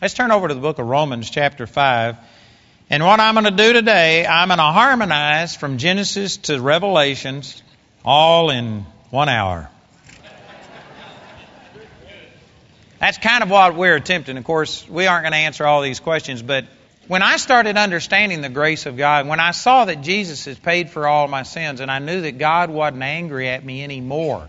Let's turn over to the book of Romans, chapter 5. And what I'm going to do today, I'm going to harmonize from Genesis to Revelations all in one hour. That's kind of what we're attempting. Of course, we aren't going to answer all these questions, but when I started understanding the grace of God, when I saw that Jesus has paid for all my sins, and I knew that God wasn't angry at me anymore,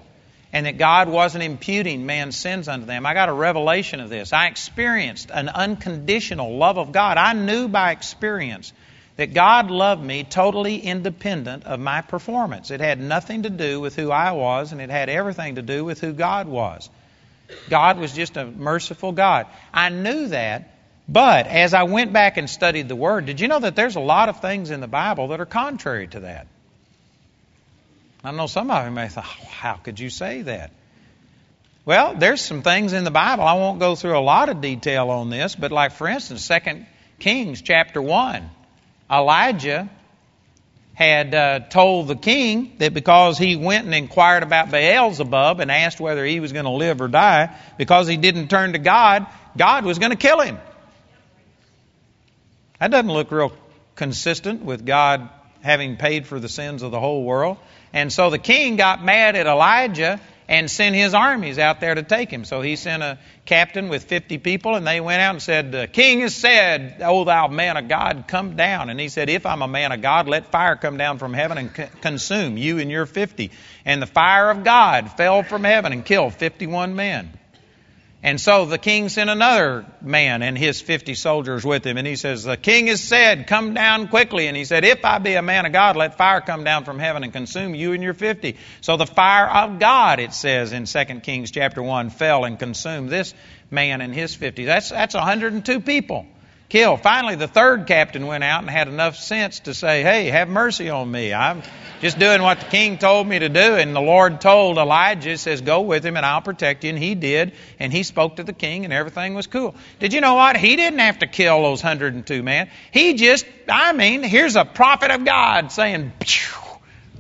and that God wasn't imputing man's sins unto them. I got a revelation of this. I experienced an unconditional love of God. I knew by experience that God loved me totally independent of my performance. It had nothing to do with who I was, and it had everything to do with who God was. God was just a merciful God. I knew that, but as I went back and studied the Word, did you know that there's a lot of things in the Bible that are contrary to that? I know some of you may think, how could you say that? Well, there's some things in the Bible. I won't go through a lot of detail on this, but like for instance, 2 Kings chapter 1, Elijah had uh, told the king that because he went and inquired about Beelzebub and asked whether he was going to live or die, because he didn't turn to God, God was going to kill him. That doesn't look real consistent with God having paid for the sins of the whole world. And so the king got mad at Elijah and sent his armies out there to take him. So he sent a captain with 50 people, and they went out and said, The king has said, O thou man of God, come down. And he said, If I'm a man of God, let fire come down from heaven and consume you and your 50. And the fire of God fell from heaven and killed 51 men. And so the king sent another man and his 50 soldiers with him. And he says, The king has said, Come down quickly. And he said, If I be a man of God, let fire come down from heaven and consume you and your 50. So the fire of God, it says in 2 Kings chapter 1, fell and consumed this man and his 50. That's, that's 102 people killed. Finally, the third captain went out and had enough sense to say, Hey, have mercy on me. I'm just doing what the king told me to do. And the Lord told Elijah, says, Go with him and I'll protect you. And he did. And he spoke to the king and everything was cool. Did you know what? He didn't have to kill those 102 men. He just, I mean, here's a prophet of God saying,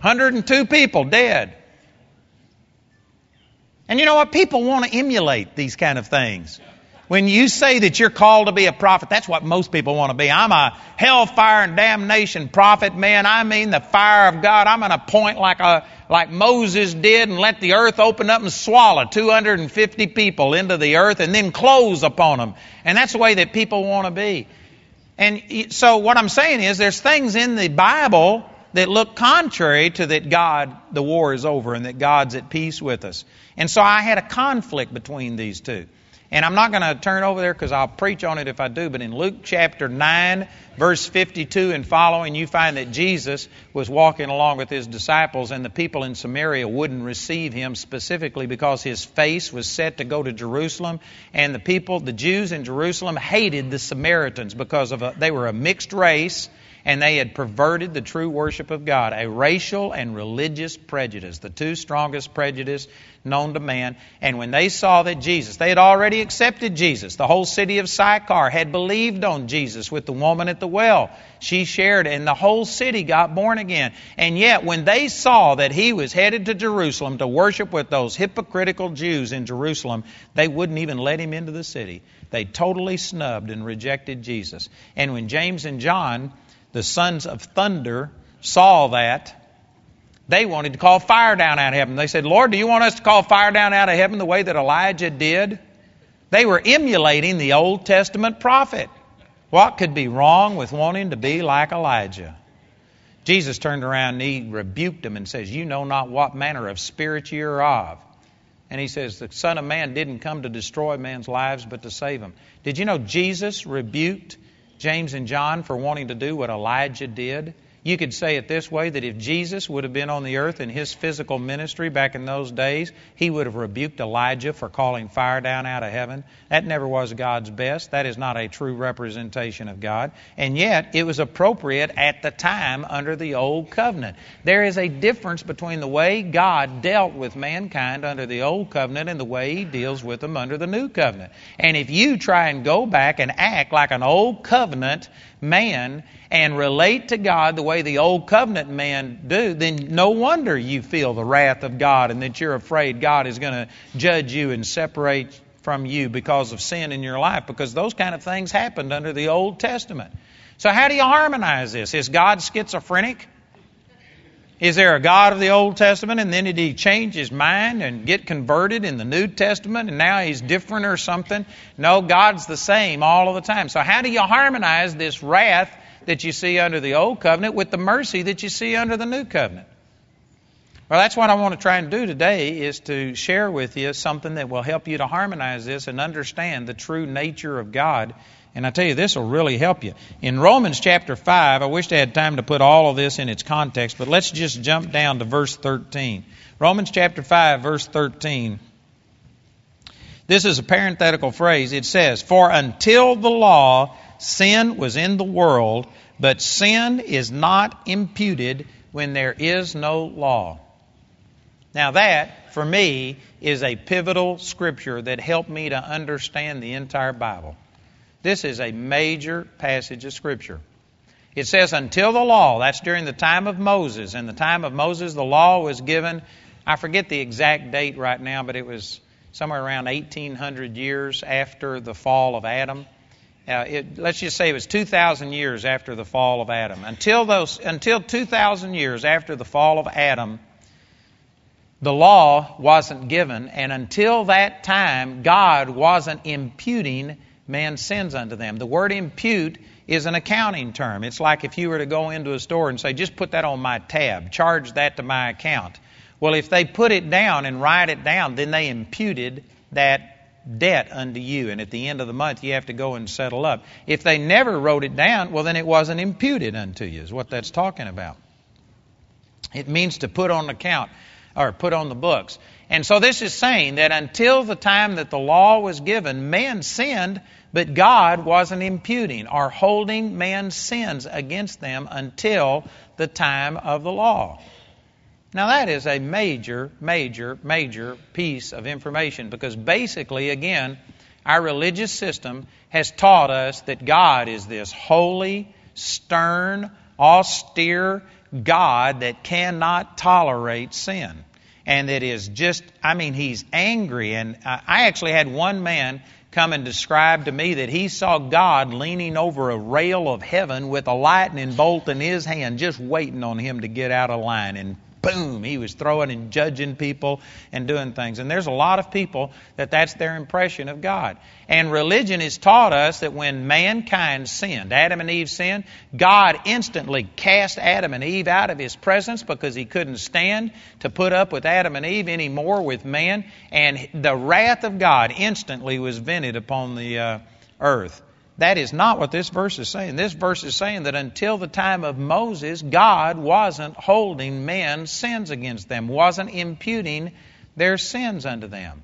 102 people dead. And you know what? People want to emulate these kind of things. When you say that you're called to be a prophet, that's what most people want to be. I'm a hellfire and damnation prophet, man. I mean the fire of God. I'm going to point like a, like Moses did and let the earth open up and swallow 250 people into the earth and then close upon them. And that's the way that people want to be. And so what I'm saying is there's things in the Bible that look contrary to that God, the war is over and that God's at peace with us. And so I had a conflict between these two. And I'm not going to turn over there because I'll preach on it if I do, but in Luke chapter 9, verse 52 and following, you find that Jesus was walking along with his disciples, and the people in Samaria wouldn't receive him specifically because his face was set to go to Jerusalem. And the people, the Jews in Jerusalem, hated the Samaritans because of a, they were a mixed race and they had perverted the true worship of God, a racial and religious prejudice, the two strongest prejudice known to man. And when they saw that Jesus, they had already accepted Jesus. The whole city of Sychar had believed on Jesus with the woman at the well. She shared, and the whole city got born again. And yet, when they saw that he was headed to Jerusalem to worship with those hypocritical Jews in Jerusalem, they wouldn't even let him into the city. They totally snubbed and rejected Jesus. And when James and John the sons of thunder saw that, they wanted to call fire down out of heaven. They said, Lord, do you want us to call fire down out of heaven the way that Elijah did? They were emulating the Old Testament prophet. What could be wrong with wanting to be like Elijah? Jesus turned around and he rebuked them and says, You know not what manner of spirit you are of. And he says, The Son of Man didn't come to destroy man's lives, but to save them. Did you know Jesus rebuked James and John for wanting to do what Elijah did. You could say it this way that if Jesus would have been on the earth in his physical ministry back in those days, he would have rebuked Elijah for calling fire down out of heaven. That never was God's best. That is not a true representation of God. And yet, it was appropriate at the time under the Old Covenant. There is a difference between the way God dealt with mankind under the Old Covenant and the way he deals with them under the New Covenant. And if you try and go back and act like an Old Covenant man and relate to God the way the old covenant men do, then no wonder you feel the wrath of God and that you're afraid God is going to judge you and separate from you because of sin in your life, because those kind of things happened under the Old Testament. So, how do you harmonize this? Is God schizophrenic? Is there a God of the Old Testament and then did he change his mind and get converted in the New Testament and now he's different or something? No, God's the same all of the time. So, how do you harmonize this wrath that you see under the Old Covenant with the mercy that you see under the New Covenant? Well, that's what I want to try and do today is to share with you something that will help you to harmonize this and understand the true nature of God. And I tell you, this will really help you. In Romans chapter 5, I wish I had time to put all of this in its context, but let's just jump down to verse 13. Romans chapter 5, verse 13. This is a parenthetical phrase. It says, For until the law, sin was in the world, but sin is not imputed when there is no law. Now, that, for me, is a pivotal scripture that helped me to understand the entire Bible. This is a major passage of scripture. It says, until the law, that's during the time of Moses. In the time of Moses, the law was given, I forget the exact date right now, but it was somewhere around 1800 years after the fall of Adam. Uh, it, let's just say it was 2,000 years after the fall of Adam. Until those, until 2,000 years after the fall of Adam, the law wasn't given, and until that time, God wasn't imputing man's sins unto them. The word impute is an accounting term. It's like if you were to go into a store and say, just put that on my tab, charge that to my account. Well, if they put it down and write it down, then they imputed that debt unto you. And at the end of the month, you have to go and settle up. If they never wrote it down, well, then it wasn't imputed unto you, is what that's talking about. It means to put on account or put on the books. And so this is saying that until the time that the law was given, man sinned, but God wasn't imputing or holding man's sins against them until the time of the law. Now, that is a major, major, major piece of information because basically, again, our religious system has taught us that God is this holy, stern, austere God that cannot tolerate sin and that is just, I mean, he's angry. And I actually had one man come and describe to me that he saw God leaning over a rail of heaven with a lightning bolt in his hand, just waiting on him to get out of line. And boom, he was throwing and judging people and doing things. And there's a lot of people that that's their impression of God. And religion has taught us that when mankind sinned, Adam and Eve sinned, God instantly cast Adam and Eve out of his presence because he couldn't stand to put up with Adam and Eve anymore with man. And the wrath of God instantly was vented upon the uh, earth. That is not what this verse is saying. This verse is saying that until the time of Moses, God wasn't holding men's sins against them, wasn't imputing their sins unto them.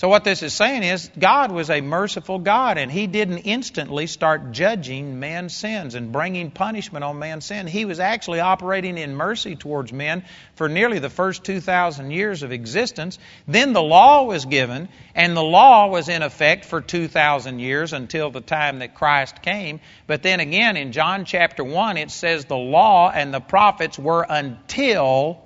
So, what this is saying is, God was a merciful God, and He didn't instantly start judging man's sins and bringing punishment on man's sin. He was actually operating in mercy towards men for nearly the first 2,000 years of existence. Then the law was given, and the law was in effect for 2,000 years until the time that Christ came. But then again, in John chapter 1, it says the law and the prophets were until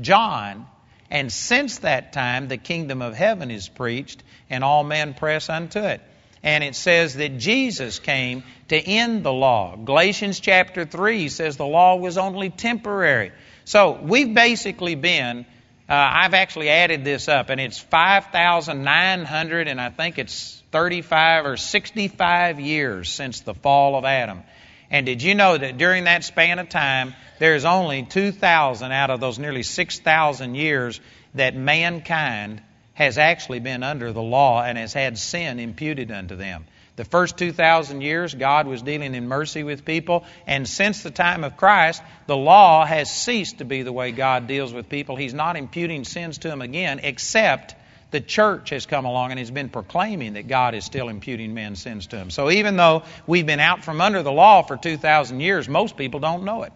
John. And since that time, the kingdom of heaven is preached, and all men press unto it. And it says that Jesus came to end the law. Galatians chapter 3 says the law was only temporary. So we've basically been, uh, I've actually added this up, and it's 5,900, and I think it's 35 or 65 years since the fall of Adam. And did you know that during that span of time, there's only 2,000 out of those nearly 6,000 years that mankind has actually been under the law and has had sin imputed unto them. The first 2,000 years, God was dealing in mercy with people, and since the time of Christ, the law has ceased to be the way God deals with people. He's not imputing sins to them again, except the church has come along and has been proclaiming that God is still imputing men's sins to them. So even though we've been out from under the law for 2,000 years, most people don't know it.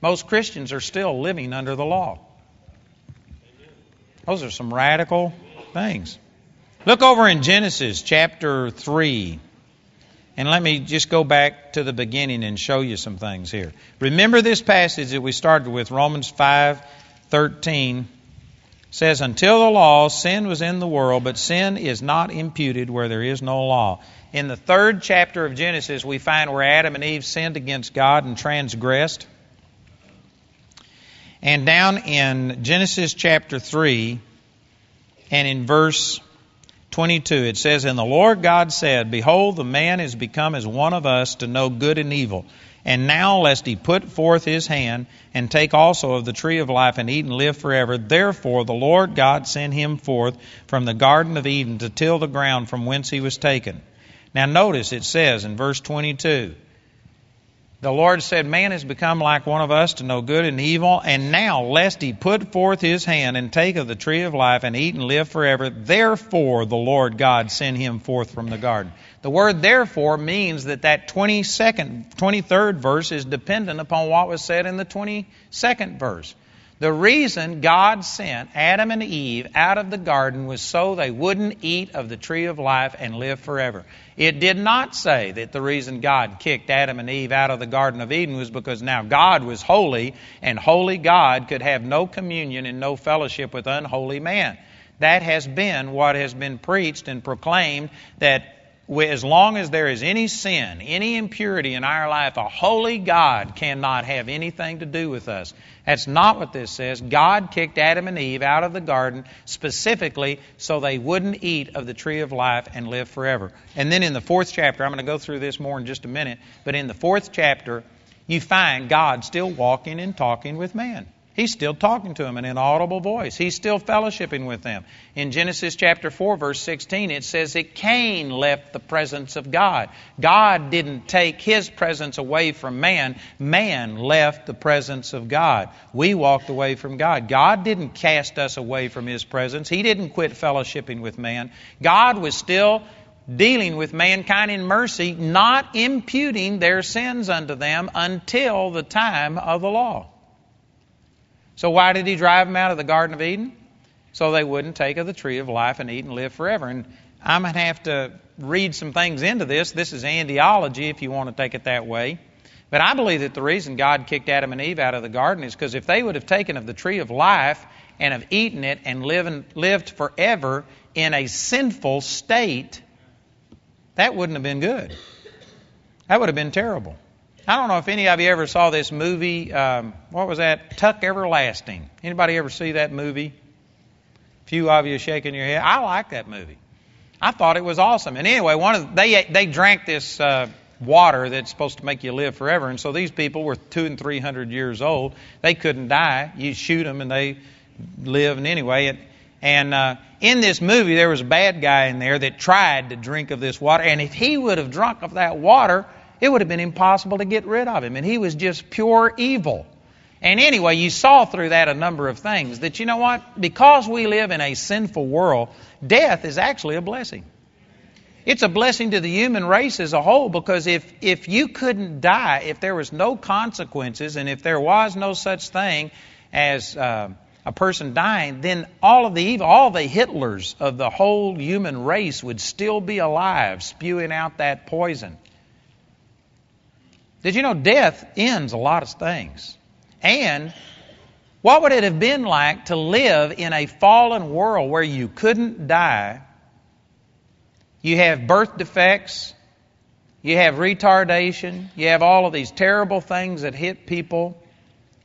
Most Christians are still living under the law. Those are some radical things. Look over in Genesis chapter 3. And let me just go back to the beginning and show you some things here. Remember this passage that we started with, Romans 5 13 says, Until the law, sin was in the world, but sin is not imputed where there is no law. In the third chapter of Genesis, we find where Adam and Eve sinned against God and transgressed. And down in Genesis chapter 3 and in verse 22, it says, And the Lord God said, Behold, the man is become as one of us to know good and evil. And now, lest he put forth his hand and take also of the tree of life and eat and live forever, therefore the Lord God sent him forth from the Garden of Eden to till the ground from whence he was taken. Now, notice it says in verse 22 the Lord said, Man has become like one of us to know good and evil, and now, lest he put forth his hand and take of the tree of life and eat and live forever, therefore the Lord God sent him forth from the garden. The word therefore means that that 22nd, 23rd verse is dependent upon what was said in the 22nd verse. The reason God sent Adam and Eve out of the garden was so they wouldn't eat of the tree of life and live forever. It did not say that the reason God kicked Adam and Eve out of the Garden of Eden was because now God was holy and holy God could have no communion and no fellowship with unholy man. That has been what has been preached and proclaimed that as long as there is any sin, any impurity in our life, a holy God cannot have anything to do with us. That's not what this says. God kicked Adam and Eve out of the garden specifically so they wouldn't eat of the tree of life and live forever. And then in the fourth chapter, I'm going to go through this more in just a minute, but in the fourth chapter, you find God still walking and talking with man. He's still talking to them in an audible voice. He's still fellowshipping with them. In Genesis chapter 4, verse 16, it says that Cain left the presence of God. God didn't take his presence away from man, man left the presence of God. We walked away from God. God didn't cast us away from his presence, He didn't quit fellowshipping with man. God was still dealing with mankind in mercy, not imputing their sins unto them until the time of the law. So why did he drive them out of the Garden of Eden? So they wouldn't take of the tree of life and eat and live forever. And I'm going to have to read some things into this. This is Andrewology, if you want to take it that way. But I believe that the reason God kicked Adam and Eve out of the garden is because if they would have taken of the tree of life and have eaten it and lived forever in a sinful state, that wouldn't have been good. That would have been terrible. I don't know if any of you ever saw this movie. Um, what was that? Tuck Everlasting. Anybody ever see that movie? A few of you shaking your head. I like that movie. I thought it was awesome. And anyway, one of they they drank this uh, water that's supposed to make you live forever. And so these people were two and three hundred years old. They couldn't die. You shoot them and they live. And anyway, it, and uh, in this movie there was a bad guy in there that tried to drink of this water. And if he would have drunk of that water, it would have been impossible to get rid of him. And he was just pure evil. And anyway, you saw through that a number of things that, you know what? Because we live in a sinful world, death is actually a blessing. It's a blessing to the human race as a whole because if, if you couldn't die, if there was no consequences, and if there was no such thing as uh, a person dying, then all of the evil, all the Hitlers of the whole human race would still be alive, spewing out that poison. Did you know death ends a lot of things? And what would it have been like to live in a fallen world where you couldn't die? You have birth defects, you have retardation, you have all of these terrible things that hit people.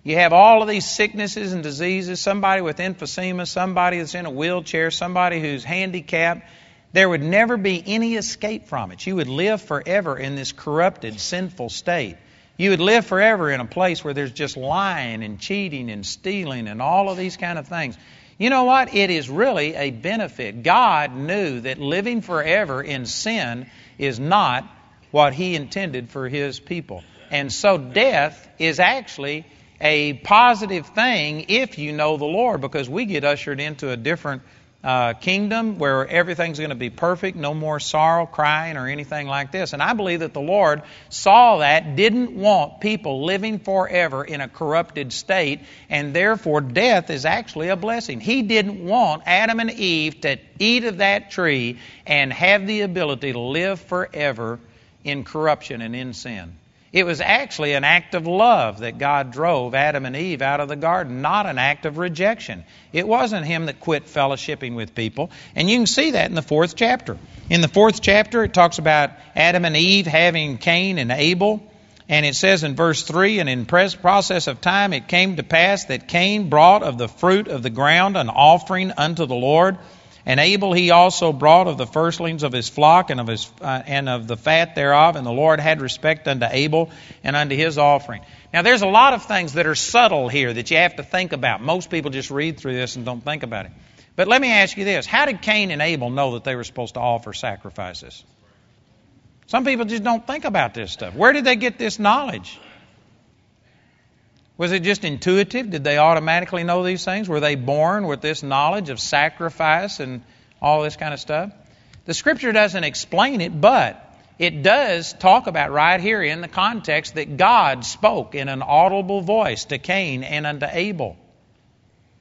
You have all of these sicknesses and diseases, somebody with emphysema, somebody that's in a wheelchair, somebody who's handicapped. There would never be any escape from it. You would live forever in this corrupted, sinful state. You would live forever in a place where there's just lying and cheating and stealing and all of these kind of things. You know what? It is really a benefit. God knew that living forever in sin is not what He intended for His people. And so death is actually a positive thing if you know the Lord because we get ushered into a different uh, kingdom where everything's going to be perfect, no more sorrow, crying, or anything like this. And I believe that the Lord saw that, didn't want people living forever in a corrupted state, and therefore death is actually a blessing. He didn't want Adam and Eve to eat of that tree and have the ability to live forever in corruption and in sin. It was actually an act of love that God drove Adam and Eve out of the garden, not an act of rejection. It wasn't him that quit fellowshipping with people. And you can see that in the fourth chapter. In the fourth chapter, it talks about Adam and Eve having Cain and Abel. And it says in verse 3 And in process of time it came to pass that Cain brought of the fruit of the ground an offering unto the Lord. And Abel he also brought of the firstlings of his flock and of his uh, and of the fat thereof, and the Lord had respect unto Abel and unto his offering. Now there's a lot of things that are subtle here that you have to think about. Most people just read through this and don't think about it. But let me ask you this: How did Cain and Abel know that they were supposed to offer sacrifices? Some people just don't think about this stuff. Where did they get this knowledge? Was it just intuitive? Did they automatically know these things? Were they born with this knowledge of sacrifice and all this kind of stuff? The scripture doesn't explain it, but it does talk about right here in the context that God spoke in an audible voice to Cain and unto Abel.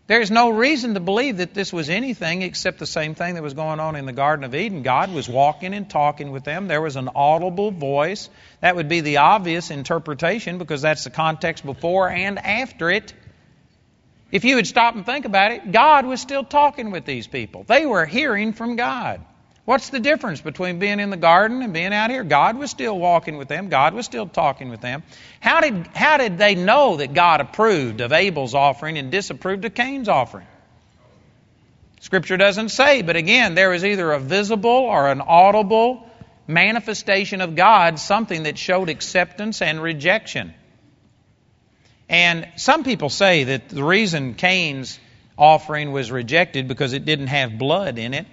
There is no reason to believe that this was anything except the same thing that was going on in the Garden of Eden. God was walking and talking with them. There was an audible voice. That would be the obvious interpretation because that's the context before and after it. If you would stop and think about it, God was still talking with these people. They were hearing from God. What's the difference between being in the garden and being out here? God was still walking with them. God was still talking with them. How did, how did they know that God approved of Abel's offering and disapproved of Cain's offering? Scripture doesn't say, but again, there was either a visible or an audible manifestation of God, something that showed acceptance and rejection. And some people say that the reason Cain's offering was rejected because it didn't have blood in it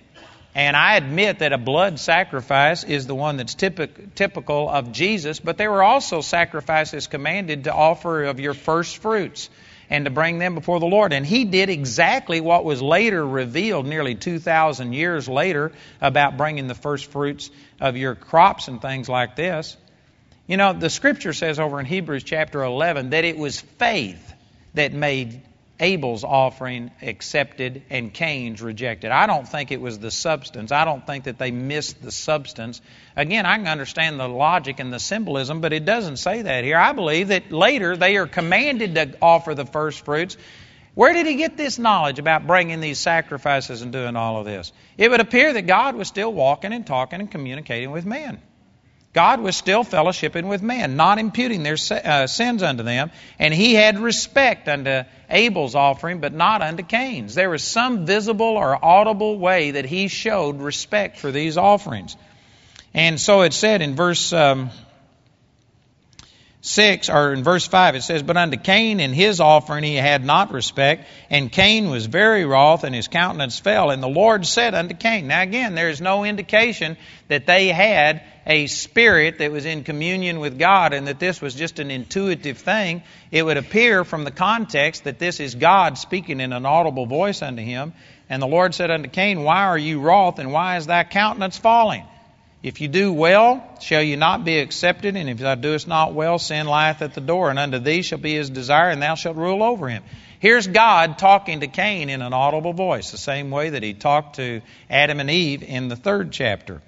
and I admit that a blood sacrifice is the one that's typic, typical of Jesus, but there were also sacrifices commanded to offer of your first fruits and to bring them before the Lord. And he did exactly what was later revealed nearly 2,000 years later about bringing the first fruits of your crops and things like this. You know, the scripture says over in Hebrews chapter 11 that it was faith that made Abel's offering accepted and Cain's rejected. I don't think it was the substance. I don't think that they missed the substance. Again, I can understand the logic and the symbolism, but it doesn't say that here. I believe that later they are commanded to offer the first fruits. Where did he get this knowledge about bringing these sacrifices and doing all of this? It would appear that God was still walking and talking and communicating with man. God was still fellowshipping with men, not imputing their uh, sins unto them, and he had respect unto Abel's offering, but not unto Cain's. There was some visible or audible way that he showed respect for these offerings. And so it said in verse um, 6, or in verse 5, it says, But unto Cain and his offering he had not respect, and Cain was very wroth, and his countenance fell. And the Lord said unto Cain, Now again, there is no indication that they had a spirit that was in communion with God and that this was just an intuitive thing. It would appear from the context that this is God speaking in an audible voice unto him. And the Lord said unto Cain, Why are you wroth, and why is thy countenance falling? If you do well, shall you not be accepted? And if thou doest not well, sin lieth at the door, and unto thee shall be his desire, and thou shalt rule over him. Here's God talking to Cain in an audible voice, the same way that he talked to Adam and Eve in the third chapter.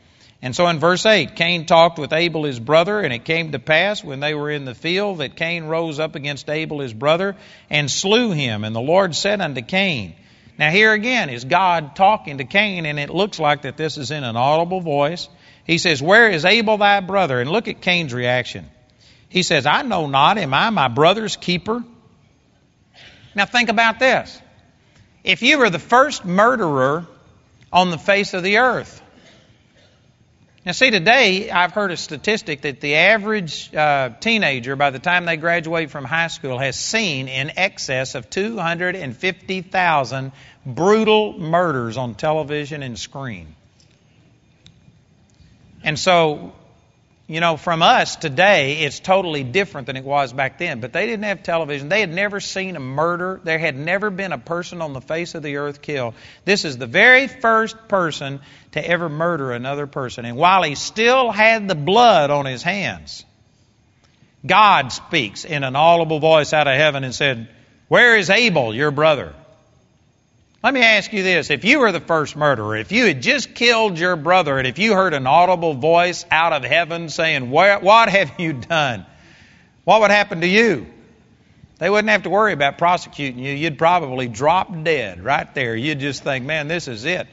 And so in verse 8, Cain talked with Abel his brother, and it came to pass when they were in the field that Cain rose up against Abel his brother and slew him. And the Lord said unto Cain, Now here again is God talking to Cain, and it looks like that this is in an audible voice. He says, Where is Abel thy brother? And look at Cain's reaction. He says, I know not. Am I my brother's keeper? Now think about this. If you were the first murderer on the face of the earth, now, see, today I've heard a statistic that the average uh, teenager, by the time they graduate from high school, has seen in excess of 250,000 brutal murders on television and screen. And so, you know, from us today, it's totally different than it was back then. But they didn't have television. They had never seen a murder. There had never been a person on the face of the earth killed. This is the very first person to ever murder another person. And while he still had the blood on his hands, God speaks in an audible voice out of heaven and said, Where is Abel, your brother? Let me ask you this. If you were the first murderer, if you had just killed your brother, and if you heard an audible voice out of heaven saying, What have you done? what would happen to you? They wouldn't have to worry about prosecuting you. You'd probably drop dead right there. You'd just think, man, this is it.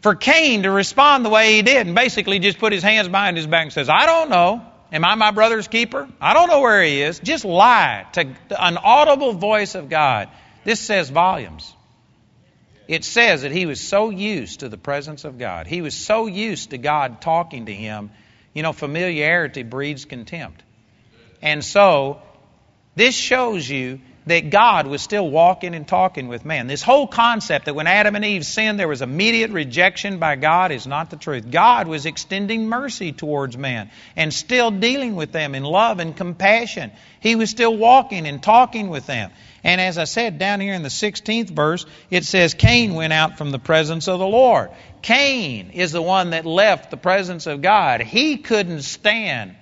For Cain to respond the way he did and basically just put his hands behind his back and says, I don't know. Am I my brother's keeper? I don't know where he is. Just lie to an audible voice of God. This says volumes. It says that he was so used to the presence of God. He was so used to God talking to him. You know, familiarity breeds contempt. And so, this shows you that God was still walking and talking with man. This whole concept that when Adam and Eve sinned, there was immediate rejection by God is not the truth. God was extending mercy towards man and still dealing with them in love and compassion. He was still walking and talking with them. And as I said down here in the 16th verse, it says Cain went out from the presence of the Lord. Cain is the one that left the presence of God. He couldn't stand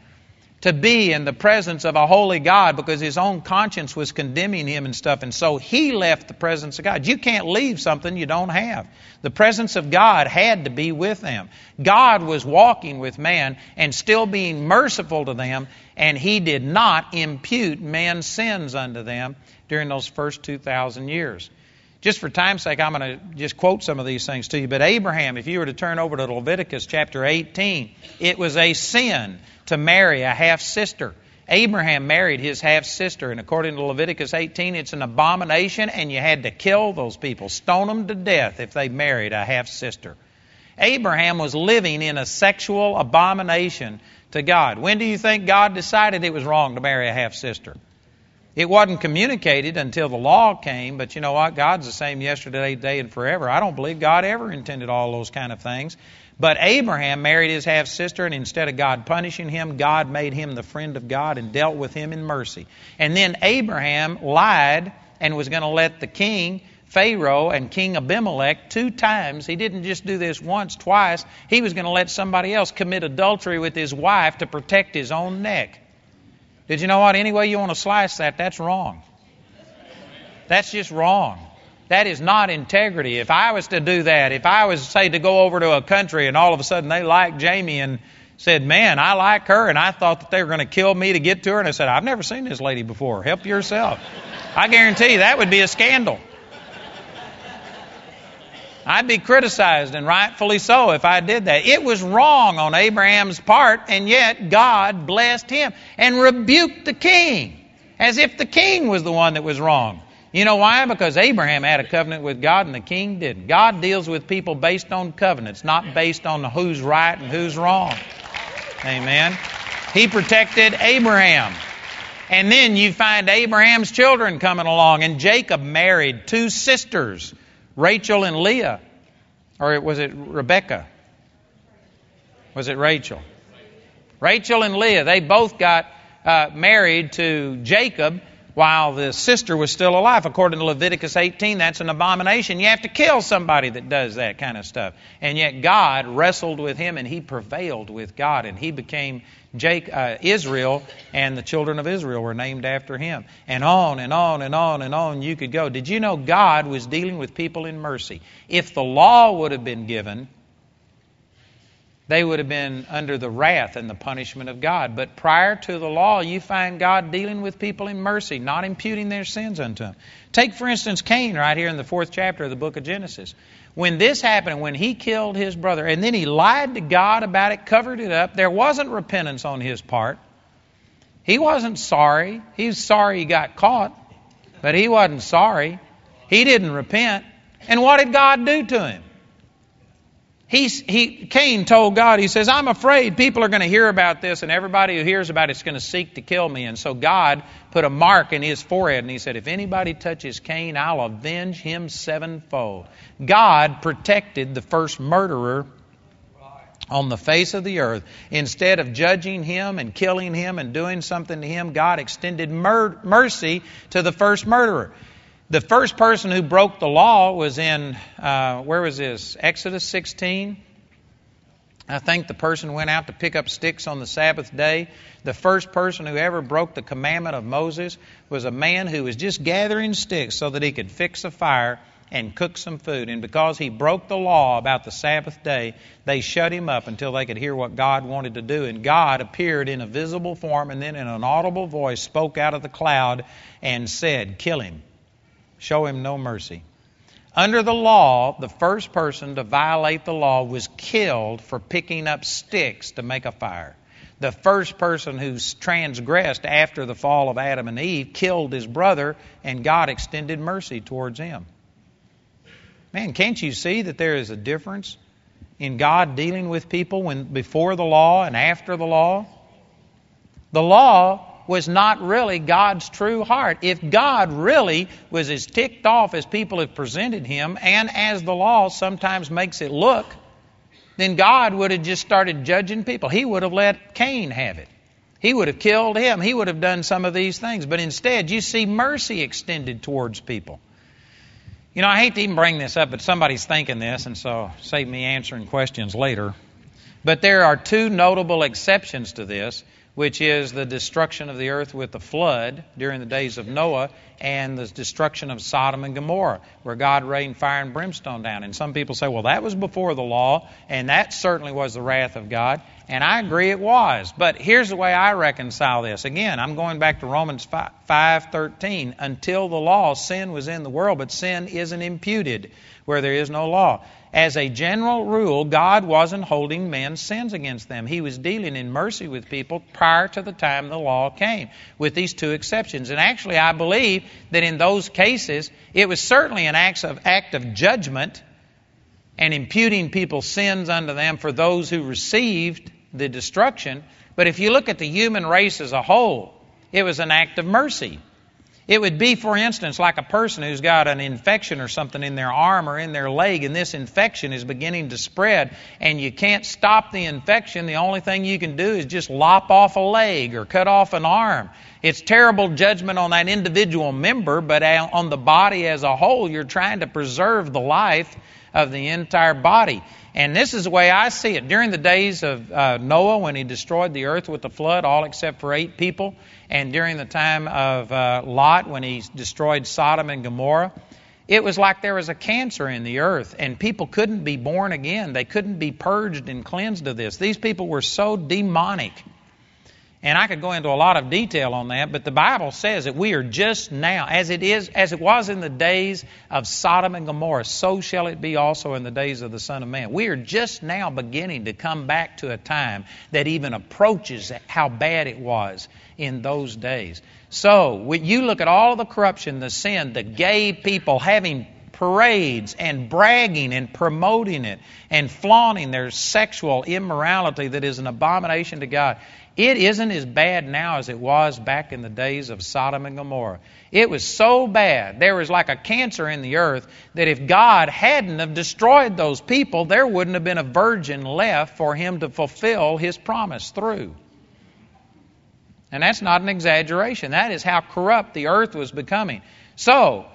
to be in the presence of a holy God because his own conscience was condemning him and stuff. And so he left the presence of God. You can't leave something you don't have. The presence of God had to be with them. God was walking with man and still being merciful to them, and he did not impute man's sins unto them during those first 2,000 years. Just for time's sake, I'm going to just quote some of these things to you. But Abraham, if you were to turn over to Leviticus chapter 18, it was a sin to marry a half sister. Abraham married his half sister, and according to Leviticus 18, it's an abomination, and you had to kill those people, stone them to death if they married a half sister. Abraham was living in a sexual abomination to God. When do you think God decided it was wrong to marry a half sister? It wasn't communicated until the law came, but you know what? God's the same yesterday, today, and forever. I don't believe God ever intended all those kind of things. But Abraham married his half sister, and instead of God punishing him, God made him the friend of God and dealt with him in mercy. And then Abraham lied and was going to let the king, Pharaoh, and King Abimelech two times, he didn't just do this once, twice, he was going to let somebody else commit adultery with his wife to protect his own neck. Did you know what? Any way you want to slice that, that's wrong. That's just wrong. That is not integrity. If I was to do that, if I was, say, to go over to a country and all of a sudden they like Jamie and said, Man, I like her, and I thought that they were going to kill me to get to her, and I said, I've never seen this lady before. Help yourself. I guarantee you that would be a scandal. I'd be criticized, and rightfully so, if I did that. It was wrong on Abraham's part, and yet God blessed him and rebuked the king as if the king was the one that was wrong. You know why? Because Abraham had a covenant with God and the king didn't. God deals with people based on covenants, not based on who's right and who's wrong. Amen. He protected Abraham. And then you find Abraham's children coming along, and Jacob married two sisters Rachel and Leah. Or was it Rebecca? Was it Rachel? Rachel and Leah, they both got uh, married to Jacob while the sister was still alive. According to Leviticus 18, that's an abomination. You have to kill somebody that does that kind of stuff. And yet God wrestled with him and he prevailed with God and he became Jake, uh, Israel, and the children of Israel were named after him. And on and on and on and on you could go. Did you know God was dealing with people in mercy? If the law would have been given, they would have been under the wrath and the punishment of God. But prior to the law, you find God dealing with people in mercy, not imputing their sins unto them. Take, for instance, Cain right here in the fourth chapter of the book of Genesis. When this happened, when he killed his brother, and then he lied to God about it, covered it up, there wasn't repentance on his part. He wasn't sorry. He was sorry he got caught, but he wasn't sorry. He didn't repent. And what did God do to him? He's, he, Cain told God, he says, I'm afraid people are going to hear about this and everybody who hears about it is going to seek to kill me. And so God put a mark in his forehead and he said, If anybody touches Cain, I'll avenge him sevenfold. God protected the first murderer on the face of the earth. Instead of judging him and killing him and doing something to him, God extended mer- mercy to the first murderer. The first person who broke the law was in, uh, where was this? Exodus 16. I think the person went out to pick up sticks on the Sabbath day. The first person who ever broke the commandment of Moses was a man who was just gathering sticks so that he could fix a fire and cook some food. And because he broke the law about the Sabbath day, they shut him up until they could hear what God wanted to do. And God appeared in a visible form and then in an audible voice spoke out of the cloud and said, Kill him. Show him no mercy. Under the law, the first person to violate the law was killed for picking up sticks to make a fire. The first person who transgressed after the fall of Adam and Eve killed his brother, and God extended mercy towards him. Man, can't you see that there is a difference in God dealing with people when before the law and after the law? The law was not really God's true heart. If God really was as ticked off as people have presented him, and as the law sometimes makes it look, then God would have just started judging people. He would have let Cain have it. He would have killed him. He would have done some of these things. But instead, you see mercy extended towards people. You know, I hate to even bring this up, but somebody's thinking this, and so save me answering questions later. But there are two notable exceptions to this which is the destruction of the earth with the flood during the days of Noah and the destruction of Sodom and Gomorrah, where God rained fire and brimstone down. And some people say, well, that was before the law, and that certainly was the wrath of God. And I agree it was. But here's the way I reconcile this. Again, I'm going back to Romans 5:13. Until the law, sin was in the world, but sin isn't imputed where there is no law. As a general rule, God wasn't holding men's sins against them. He was dealing in mercy with people prior to the time the law came, with these two exceptions. And actually, I believe that in those cases, it was certainly an act of, act of judgment and imputing people's sins unto them for those who received the destruction. But if you look at the human race as a whole, it was an act of mercy. It would be, for instance, like a person who's got an infection or something in their arm or in their leg, and this infection is beginning to spread, and you can't stop the infection. The only thing you can do is just lop off a leg or cut off an arm. It's terrible judgment on that individual member, but on the body as a whole, you're trying to preserve the life of the entire body. And this is the way I see it. During the days of uh, Noah, when he destroyed the earth with the flood, all except for eight people, and during the time of uh, Lot, when he destroyed Sodom and Gomorrah, it was like there was a cancer in the earth, and people couldn't be born again. They couldn't be purged and cleansed of this. These people were so demonic and I could go into a lot of detail on that, but the Bible says that we are just now, as it is, as it was in the days of Sodom and Gomorrah, so shall it be also in the days of the Son of Man. We are just now beginning to come back to a time that even approaches how bad it was in those days. So, when you look at all the corruption, the sin, the gay people having parades and bragging and promoting it and flaunting their sexual immorality that is an abomination to God. It isn't as bad now as it was back in the days of Sodom and Gomorrah. It was so bad. There was like a cancer in the earth that if God hadn't have destroyed those people, there wouldn't have been a virgin left for him to fulfill his promise through. And that's not an exaggeration. That is how corrupt the earth was becoming. So,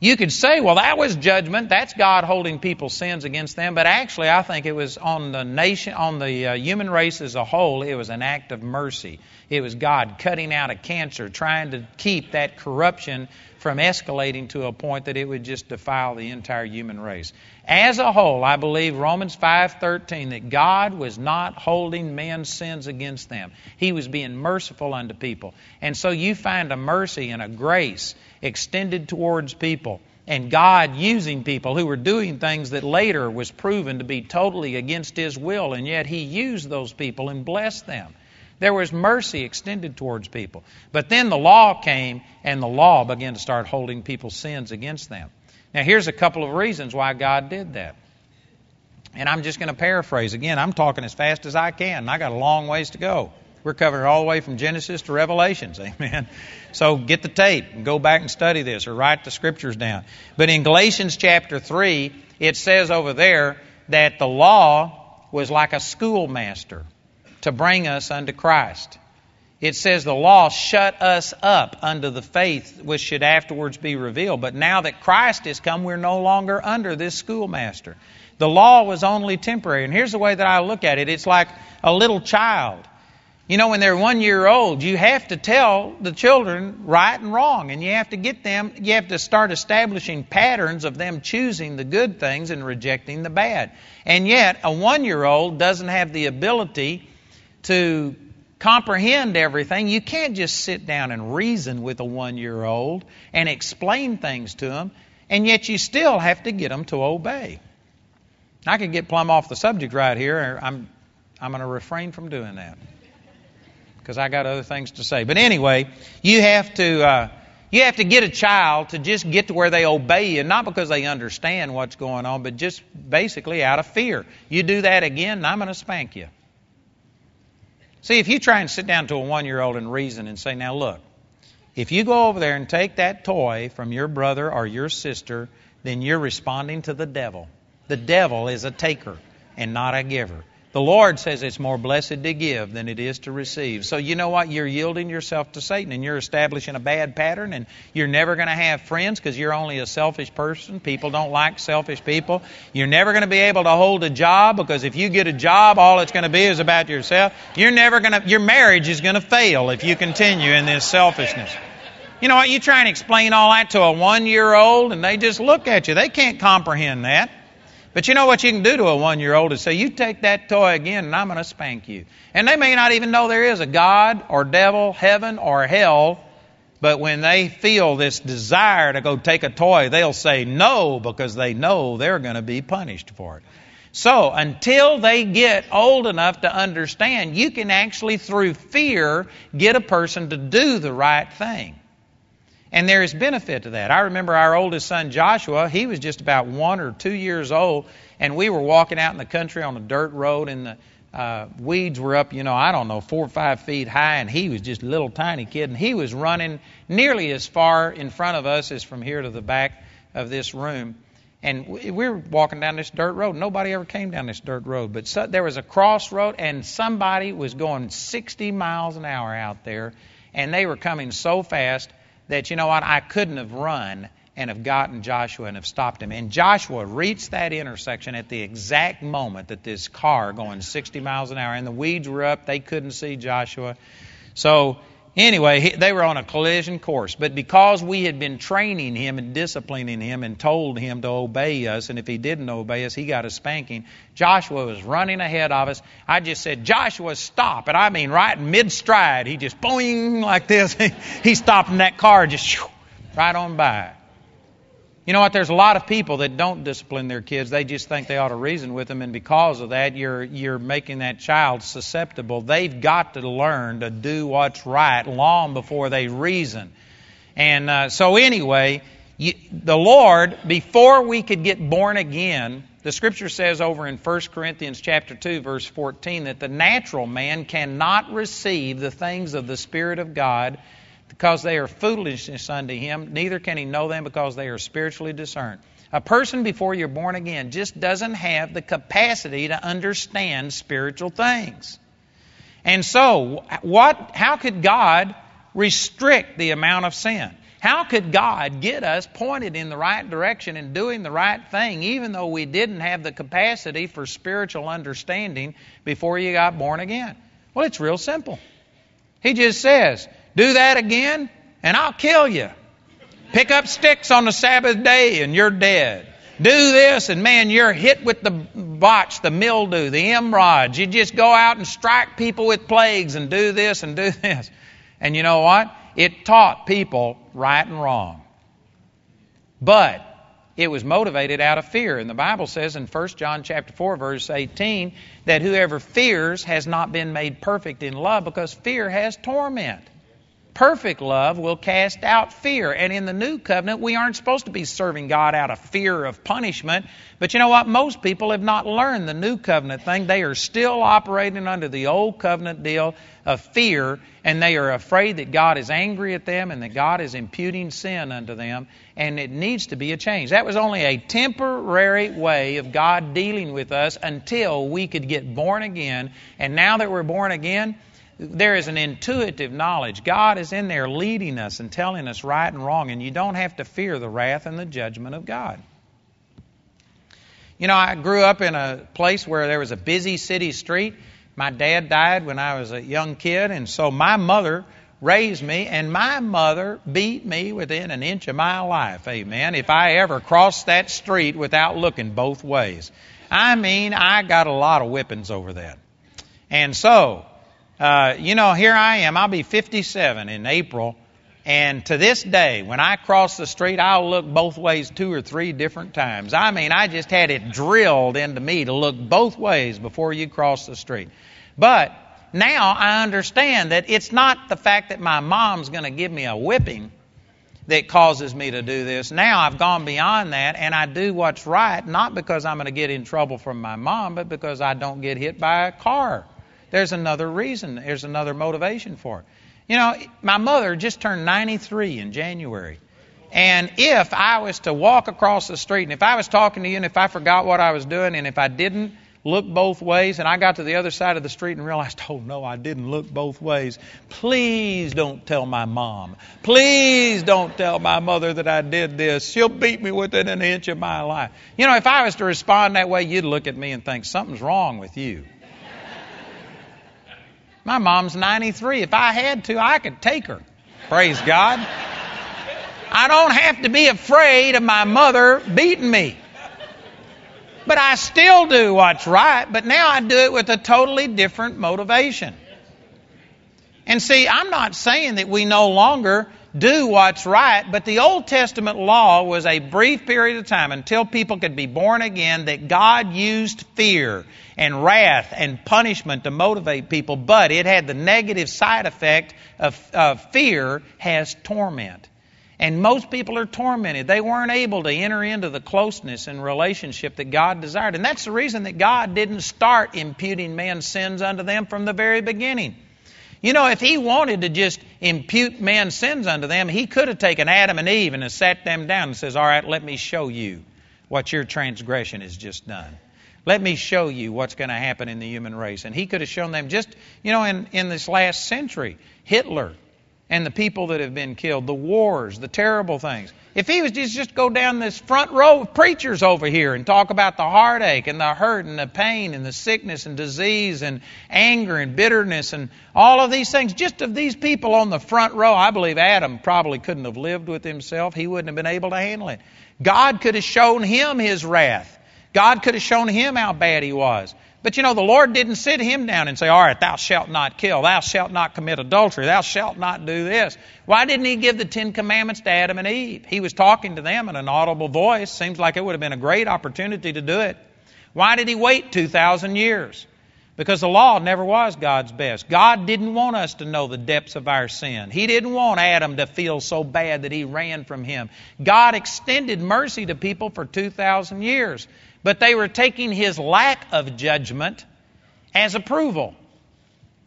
you could say, well, that was judgment. That's God holding people's sins against them. But actually, I think it was on the nation, on the uh, human race as a whole, it was an act of mercy. It was God cutting out a cancer, trying to keep that corruption from escalating to a point that it would just defile the entire human race. As a whole, I believe Romans 5:13 that God was not holding men's sins against them. He was being merciful unto people. And so you find a mercy and a grace extended towards people and God using people who were doing things that later was proven to be totally against His will, and yet He used those people and blessed them. There was mercy extended towards people. But then the law came, and the law began to start holding people's sins against them. Now, here's a couple of reasons why God did that. And I'm just going to paraphrase. Again, I'm talking as fast as I can, I got a long ways to go. We're covering all the way from Genesis to Revelations. Amen. So get the tape and go back and study this or write the scriptures down. But in Galatians chapter 3, it says over there that the law was like a schoolmaster to bring us unto Christ. It says the law shut us up unto the faith which should afterwards be revealed. But now that Christ has come, we're no longer under this schoolmaster. The law was only temporary. And here's the way that I look at it it's like a little child You know, when they're one year old, you have to tell the children right and wrong, and you have to get them, you have to start establishing patterns of them choosing the good things and rejecting the bad. And yet, a one year old doesn't have the ability to comprehend everything. You can't just sit down and reason with a one year old and explain things to them, and yet you still have to get them to obey. I could get plumb off the subject right here. I'm, I'm going to refrain from doing that because I got other things to say. But anyway, you have to uh, you have to get a child to just get to where they obey you, not because they understand what's going on, but just basically out of fear. You do that again, and I'm going to spank you. See, if you try and sit down to a one year old and reason and say, now look, if you go over there and take that toy from your brother or your sister, then you're responding to the devil. The devil is a taker and not a giver. The Lord says it's more blessed to give than it is to receive. So you know what? You're yielding yourself to Satan and you're establishing a bad pattern and you're never going to have friends because you're only a selfish person. People don't like selfish people. You're never going to be able to hold a job because if you get a job, all it's going to be is about yourself. You're never going to, your marriage is going to fail if you continue in this selfishness. You know what? You try and explain all that to a one year old and they just look at you. They can't comprehend that. But you know what you can do to a one year old is say, You take that toy again and I'm going to spank you. And they may not even know there is a God or devil, heaven or hell, but when they feel this desire to go take a toy, they'll say no because they know they're going to be punished for it. So until they get old enough to understand, you can actually, through fear, get a person to do the right thing. And there is benefit to that. I remember our oldest son Joshua, he was just about one or two years old, and we were walking out in the country on a dirt road, and the uh, weeds were up, you know, I don't know, four or five feet high, and he was just a little tiny kid, and he was running nearly as far in front of us as from here to the back of this room. And we were walking down this dirt road. Nobody ever came down this dirt road, but so, there was a crossroad, and somebody was going 60 miles an hour out there, and they were coming so fast that, you know what, I couldn't have run and have gotten Joshua and have stopped him. And Joshua reached that intersection at the exact moment that this car going 60 miles an hour and the weeds were up. They couldn't see Joshua. So Anyway, he, they were on a collision course. But because we had been training him and disciplining him and told him to obey us, and if he didn't obey us, he got a spanking, Joshua was running ahead of us. I just said, Joshua, stop. And I mean, right in mid stride, he just boing like this. he stopped in that car, just shoo, right on by. You know what? There's a lot of people that don't discipline their kids. They just think they ought to reason with them, and because of that, you're you're making that child susceptible. They've got to learn to do what's right long before they reason. And uh, so, anyway, you, the Lord, before we could get born again, the Scripture says over in 1 Corinthians chapter two, verse 14, that the natural man cannot receive the things of the Spirit of God because they are foolishness unto him, neither can he know them because they are spiritually discerned. A person before you're born again just doesn't have the capacity to understand spiritual things. And so, what how could God restrict the amount of sin? How could God get us pointed in the right direction and doing the right thing, even though we didn't have the capacity for spiritual understanding before you got born again? Well, it's real simple. He just says, do that again, and I'll kill you. Pick up sticks on the Sabbath day, and you're dead. Do this, and man, you're hit with the botch, the mildew, the emerods. You just go out and strike people with plagues, and do this and do this. And you know what? It taught people right and wrong. But it was motivated out of fear. And the Bible says in 1 John chapter 4 verse 18 that whoever fears has not been made perfect in love because fear has torment. Perfect love will cast out fear. And in the new covenant, we aren't supposed to be serving God out of fear of punishment. But you know what? Most people have not learned the new covenant thing. They are still operating under the old covenant deal of fear, and they are afraid that God is angry at them and that God is imputing sin unto them. And it needs to be a change. That was only a temporary way of God dealing with us until we could get born again. And now that we're born again, there is an intuitive knowledge. God is in there leading us and telling us right and wrong, and you don't have to fear the wrath and the judgment of God. You know, I grew up in a place where there was a busy city street, My dad died when I was a young kid, and so my mother raised me, and my mother beat me within an inch of my life. Amen. If I ever crossed that street without looking both ways. I mean, I got a lot of whippings over that. And so, uh, you know, here I am. I'll be 57 in April. And to this day, when I cross the street, I'll look both ways two or three different times. I mean, I just had it drilled into me to look both ways before you cross the street. But now I understand that it's not the fact that my mom's going to give me a whipping that causes me to do this. Now I've gone beyond that and I do what's right, not because I'm going to get in trouble from my mom, but because I don't get hit by a car. There's another reason, there's another motivation for it. You know, my mother just turned 93 in January. And if I was to walk across the street, and if I was talking to you, and if I forgot what I was doing, and if I didn't look both ways, and I got to the other side of the street and realized, oh no, I didn't look both ways, please don't tell my mom. Please don't tell my mother that I did this. She'll beat me within an inch of my life. You know, if I was to respond that way, you'd look at me and think, something's wrong with you. My mom's 93. If I had to, I could take her. Praise God. I don't have to be afraid of my mother beating me. But I still do what's right, but now I do it with a totally different motivation. And see, I'm not saying that we no longer do what's right, but the Old Testament law was a brief period of time until people could be born again that God used fear and wrath and punishment to motivate people, but it had the negative side effect of, of fear has torment. And most people are tormented. They weren't able to enter into the closeness and relationship that God desired. And that's the reason that God didn't start imputing man's sins unto them from the very beginning. You know, if he wanted to just impute man's sins unto them, he could have taken Adam and Eve and sat them down and says, All right, let me show you what your transgression has just done. Let me show you what's going to happen in the human race. And he could have shown them just, you know, in, in this last century, Hitler and the people that have been killed, the wars, the terrible things. If he was just, just go down this front row of preachers over here and talk about the heartache and the hurt and the pain and the sickness and disease and anger and bitterness and all of these things, just of these people on the front row, I believe Adam probably couldn't have lived with himself. He wouldn't have been able to handle it. God could have shown him his wrath. God could have shown him how bad he was. But you know, the Lord didn't sit him down and say, All right, thou shalt not kill, thou shalt not commit adultery, thou shalt not do this. Why didn't he give the Ten Commandments to Adam and Eve? He was talking to them in an audible voice. Seems like it would have been a great opportunity to do it. Why did he wait 2,000 years? Because the law never was God's best. God didn't want us to know the depths of our sin. He didn't want Adam to feel so bad that he ran from him. God extended mercy to people for 2,000 years. But they were taking his lack of judgment as approval.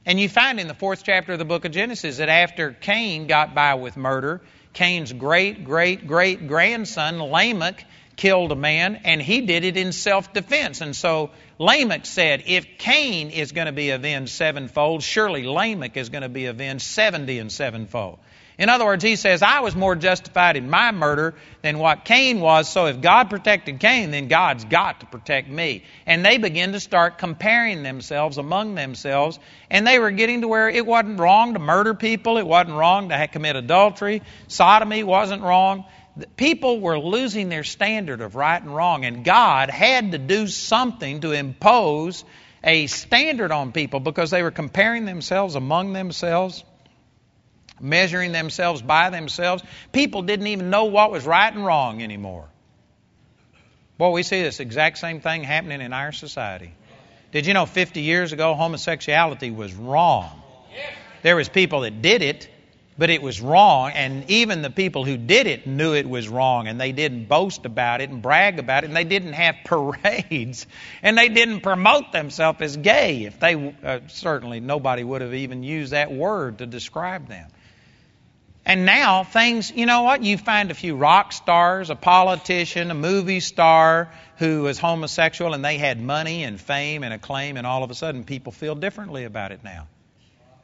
And you find in the fourth chapter of the book of Genesis that after Cain got by with murder, Cain's great, great, great grandson, Lamech, killed a man, and he did it in self defense. And so Lamech said, If Cain is going to be avenged sevenfold, surely Lamech is going to be avenged seventy and sevenfold. In other words, he says, I was more justified in my murder than what Cain was, so if God protected Cain, then God's got to protect me. And they begin to start comparing themselves among themselves, and they were getting to where it wasn't wrong to murder people, it wasn't wrong to commit adultery, sodomy wasn't wrong. People were losing their standard of right and wrong, and God had to do something to impose a standard on people because they were comparing themselves among themselves measuring themselves by themselves. People didn't even know what was right and wrong anymore. Boy, we see this exact same thing happening in our society. Did you know 50 years ago homosexuality was wrong? There was people that did it, but it was wrong, and even the people who did it knew it was wrong, and they didn't boast about it and brag about it, and they didn't have parades, and they didn't promote themselves as gay. If they uh, certainly nobody would have even used that word to describe them. And now things, you know what? You find a few rock stars, a politician, a movie star who was homosexual and they had money and fame and acclaim, and all of a sudden people feel differently about it now.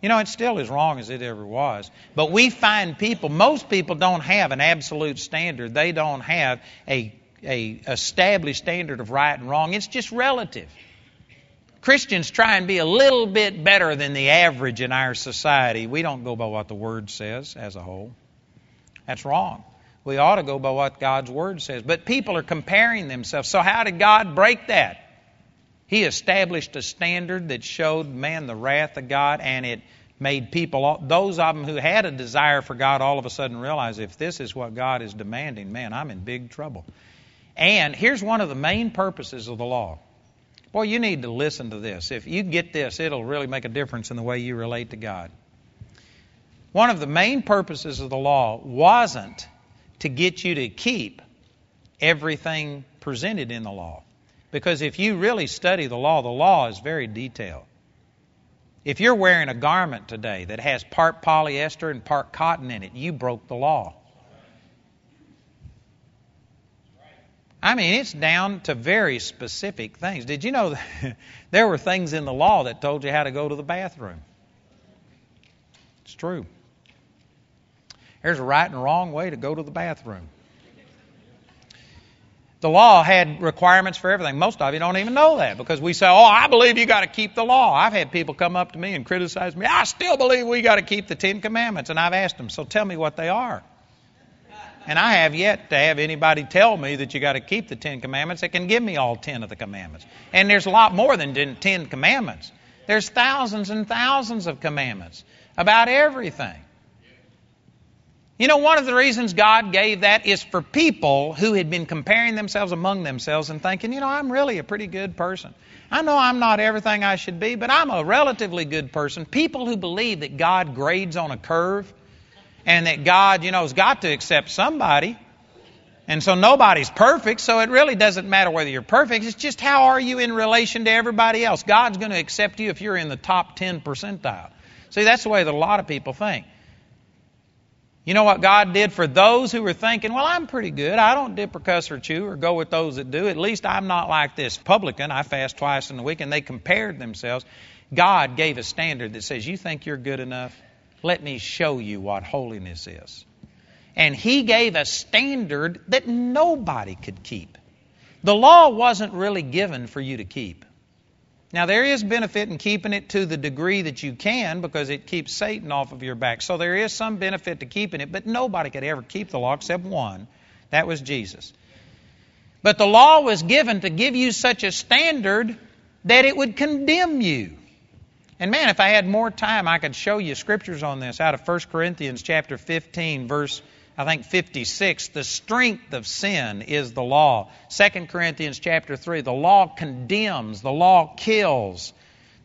You know, it's still as wrong as it ever was. But we find people, most people don't have an absolute standard. They don't have a, a established standard of right and wrong. It's just relative. Christians try and be a little bit better than the average in our society. We don't go by what the Word says as a whole. That's wrong. We ought to go by what God's Word says. But people are comparing themselves. So, how did God break that? He established a standard that showed man the wrath of God, and it made people, those of them who had a desire for God, all of a sudden realize if this is what God is demanding, man, I'm in big trouble. And here's one of the main purposes of the law Boy, you need to listen to this. If you get this, it'll really make a difference in the way you relate to God. One of the main purposes of the law wasn't to get you to keep everything presented in the law. Because if you really study the law, the law is very detailed. If you're wearing a garment today that has part polyester and part cotton in it, you broke the law. I mean, it's down to very specific things. Did you know there were things in the law that told you how to go to the bathroom? It's true. There's a right and wrong way to go to the bathroom. The law had requirements for everything. Most of you don't even know that because we say, oh, I believe you got to keep the law. I've had people come up to me and criticize me. I still believe we got to keep the Ten Commandments. And I've asked them, so tell me what they are. And I have yet to have anybody tell me that you got to keep the Ten Commandments that can give me all ten of the commandments. And there's a lot more than ten commandments. There's thousands and thousands of commandments about everything. You know, one of the reasons God gave that is for people who had been comparing themselves among themselves and thinking, you know, I'm really a pretty good person. I know I'm not everything I should be, but I'm a relatively good person. People who believe that God grades on a curve and that God, you know, has got to accept somebody. And so nobody's perfect, so it really doesn't matter whether you're perfect. It's just how are you in relation to everybody else. God's going to accept you if you're in the top 10 percentile. See, that's the way that a lot of people think. You know what God did for those who were thinking, well, I'm pretty good. I don't dip or cuss or chew or go with those that do. At least I'm not like this publican. I fast twice in the week. And they compared themselves. God gave a standard that says, you think you're good enough? Let me show you what holiness is. And he gave a standard that nobody could keep. The law wasn't really given for you to keep. Now, there is benefit in keeping it to the degree that you can because it keeps Satan off of your back. So there is some benefit to keeping it, but nobody could ever keep the law except one. That was Jesus. But the law was given to give you such a standard that it would condemn you. And man, if I had more time, I could show you scriptures on this out of 1 Corinthians chapter 15, verse I think 56. The strength of sin is the law. 2 Corinthians chapter 3, the law condemns, the law kills.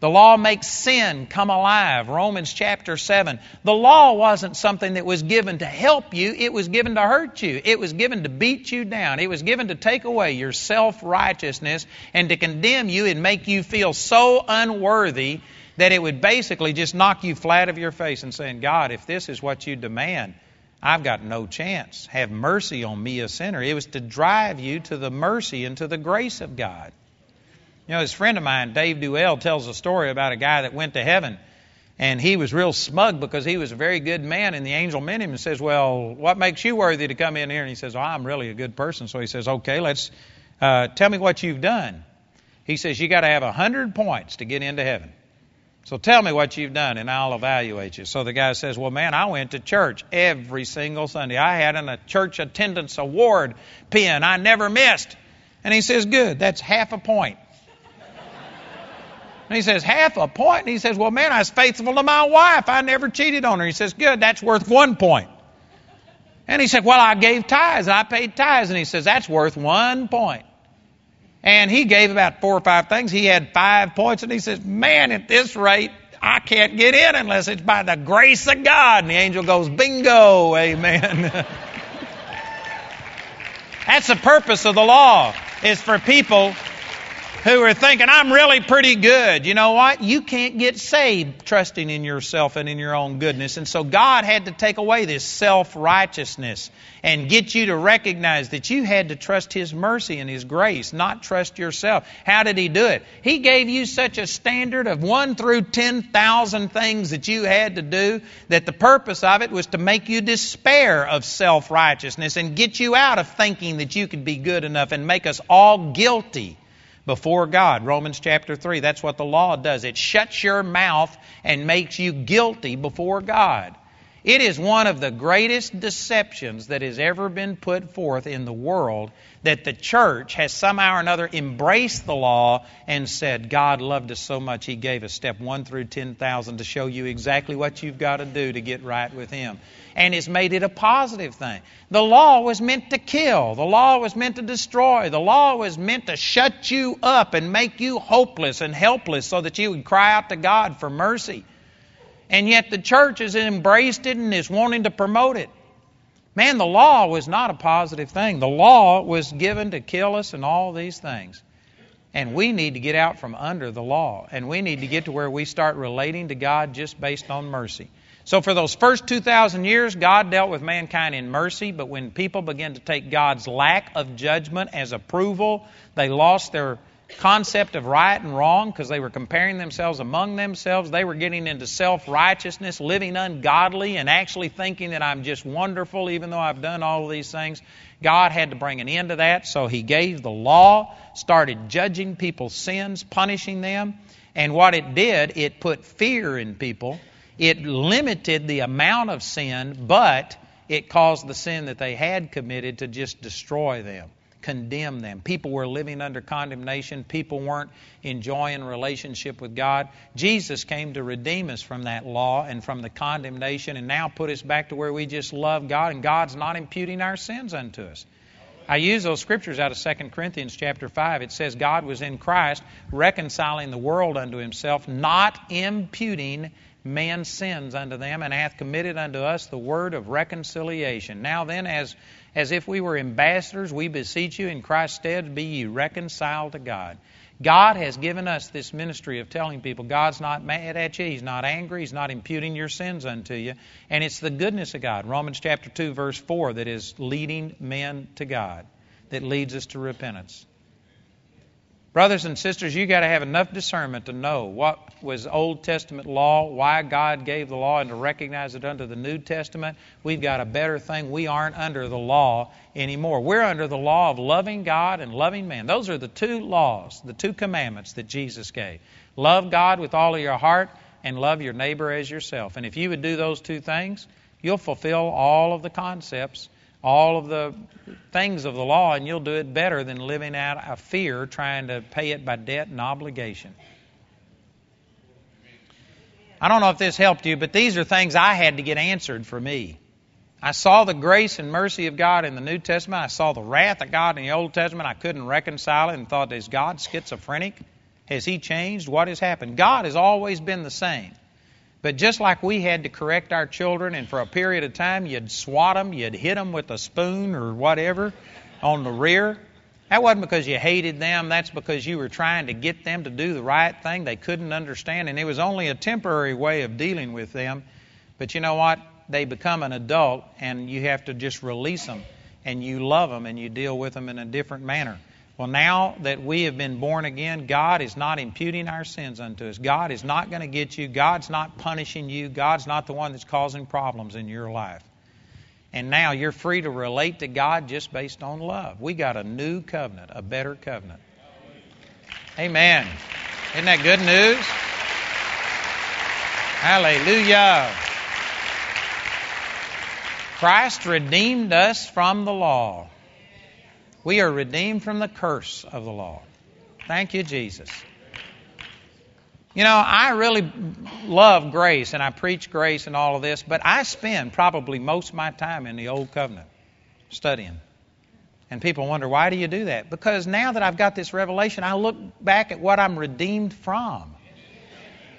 The law makes sin come alive. Romans chapter 7. The law wasn't something that was given to help you, it was given to hurt you. It was given to beat you down. It was given to take away your self righteousness and to condemn you and make you feel so unworthy that it would basically just knock you flat of your face and saying, God, if this is what you demand, I've got no chance. Have mercy on me, a sinner. It was to drive you to the mercy and to the grace of God. You know, this friend of mine, Dave Duell, tells a story about a guy that went to heaven. And he was real smug because he was a very good man. And the angel met him and says, Well, what makes you worthy to come in here? And he says, Oh, I'm really a good person. So he says, Okay, let's uh, tell me what you've done. He says, You got to have a hundred points to get into heaven. So tell me what you've done and I'll evaluate you. So the guy says, Well, man, I went to church every single Sunday. I had a church attendance award pin. I never missed. And he says, Good, that's half a point. And he says, Half a point? And he says, Well, man, I was faithful to my wife. I never cheated on her. He says, Good, that's worth one point. And he said, Well, I gave tithes I paid tithes. And he says, That's worth one point. And he gave about four or five things. He had five points, and he says, Man, at this rate, I can't get in unless it's by the grace of God. And the angel goes, Bingo, amen. That's the purpose of the law, is for people who are thinking, I'm really pretty good. You know what? You can't get saved trusting in yourself and in your own goodness. And so God had to take away this self righteousness and get you to recognize that you had to trust His mercy and His grace, not trust yourself. How did He do it? He gave you such a standard of one through 10,000 things that you had to do that the purpose of it was to make you despair of self righteousness and get you out of thinking that you could be good enough and make us all guilty before God. Romans chapter 3. That's what the law does. It shuts your mouth and makes you guilty before God. It is one of the greatest deceptions that has ever been put forth in the world that the church has somehow or another embraced the law and said, God loved us so much, He gave us step 1 through 10,000 to show you exactly what you've got to do to get right with Him. And has made it a positive thing. The law was meant to kill, the law was meant to destroy, the law was meant to shut you up and make you hopeless and helpless so that you would cry out to God for mercy. And yet the church has embraced it and is wanting to promote it. Man, the law was not a positive thing. The law was given to kill us and all these things. And we need to get out from under the law. And we need to get to where we start relating to God just based on mercy. So, for those first 2,000 years, God dealt with mankind in mercy, but when people began to take God's lack of judgment as approval, they lost their concept of right and wrong because they were comparing themselves among themselves. They were getting into self righteousness, living ungodly, and actually thinking that I'm just wonderful even though I've done all of these things. God had to bring an end to that, so He gave the law, started judging people's sins, punishing them. And what it did, it put fear in people. It limited the amount of sin, but it caused the sin that they had committed to just destroy them condemn them. People were living under condemnation. People weren't enjoying relationship with God. Jesus came to redeem us from that law and from the condemnation and now put us back to where we just love God and God's not imputing our sins unto us. I use those scriptures out of 2 Corinthians chapter 5. It says God was in Christ reconciling the world unto himself, not imputing man's sins unto them, and hath committed unto us the word of reconciliation. Now then, as as if we were ambassadors, we beseech you in Christ's stead, be ye reconciled to God. God has given us this ministry of telling people God's not mad at you, He's not angry, He's not imputing your sins unto you. And it's the goodness of God, Romans chapter 2, verse 4, that is leading men to God, that leads us to repentance. Brothers and sisters, you got to have enough discernment to know what was Old Testament law, why God gave the law, and to recognize it under the New Testament. We've got a better thing. We aren't under the law anymore. We're under the law of loving God and loving man. Those are the two laws, the two commandments that Jesus gave. Love God with all of your heart and love your neighbor as yourself. And if you would do those two things, you'll fulfill all of the concepts all of the things of the law, and you'll do it better than living out a fear trying to pay it by debt and obligation. I don't know if this helped you, but these are things I had to get answered for me. I saw the grace and mercy of God in the New Testament. I saw the wrath of God in the Old Testament. I couldn't reconcile it and thought, is God schizophrenic? Has He changed? What has happened? God has always been the same. But just like we had to correct our children, and for a period of time you'd swat them, you'd hit them with a spoon or whatever on the rear, that wasn't because you hated them. That's because you were trying to get them to do the right thing. They couldn't understand, and it was only a temporary way of dealing with them. But you know what? They become an adult, and you have to just release them, and you love them, and you deal with them in a different manner. Well, now that we have been born again, God is not imputing our sins unto us. God is not going to get you. God's not punishing you. God's not the one that's causing problems in your life. And now you're free to relate to God just based on love. We got a new covenant, a better covenant. Amen. Isn't that good news? Hallelujah. Christ redeemed us from the law. We are redeemed from the curse of the law. Thank you, Jesus. You know, I really love grace and I preach grace and all of this, but I spend probably most of my time in the Old Covenant studying. And people wonder, why do you do that? Because now that I've got this revelation, I look back at what I'm redeemed from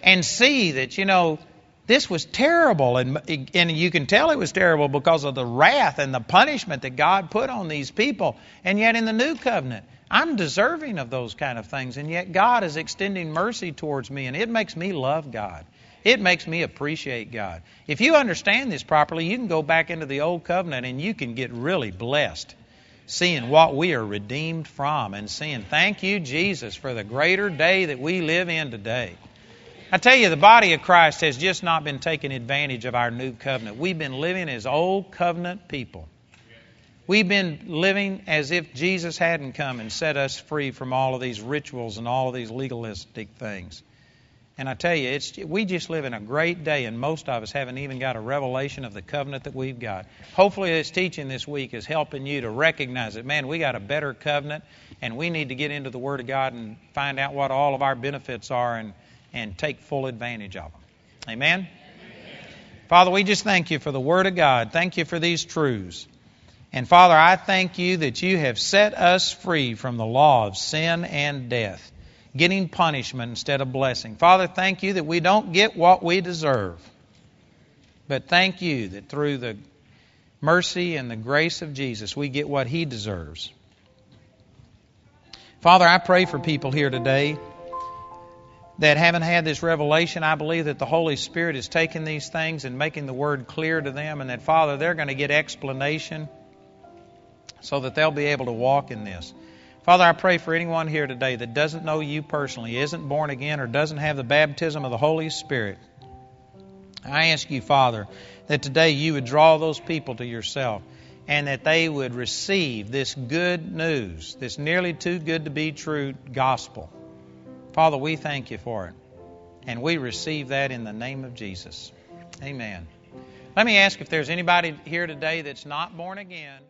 and see that, you know, this was terrible. And, and you can tell it was terrible because of the wrath and the punishment that God put on these people. And yet, in the new covenant, I'm deserving of those kind of things. And yet, God is extending mercy towards me. And it makes me love God. It makes me appreciate God. If you understand this properly, you can go back into the old covenant and you can get really blessed seeing what we are redeemed from and seeing, thank you, Jesus, for the greater day that we live in today. I tell you, the body of Christ has just not been taking advantage of our new covenant. We've been living as old covenant people. We've been living as if Jesus hadn't come and set us free from all of these rituals and all of these legalistic things. And I tell you, it's, we just live in a great day, and most of us haven't even got a revelation of the covenant that we've got. Hopefully, this teaching this week is helping you to recognize that, man, we got a better covenant, and we need to get into the Word of God and find out what all of our benefits are and, and take full advantage of them. Amen? Amen? Father, we just thank you for the Word of God. Thank you for these truths. And Father, I thank you that you have set us free from the law of sin and death getting punishment instead of blessing. Father, thank you that we don't get what we deserve. But thank you that through the mercy and the grace of Jesus, we get what he deserves. Father, I pray for people here today that haven't had this revelation. I believe that the Holy Spirit is taking these things and making the Word clear to them, and that, Father, they're going to get explanation so that they'll be able to walk in this. Father, I pray for anyone here today that doesn't know you personally, isn't born again, or doesn't have the baptism of the Holy Spirit. I ask you, Father, that today you would draw those people to yourself and that they would receive this good news, this nearly too good to be true gospel. Father, we thank you for it. And we receive that in the name of Jesus. Amen. Let me ask if there's anybody here today that's not born again.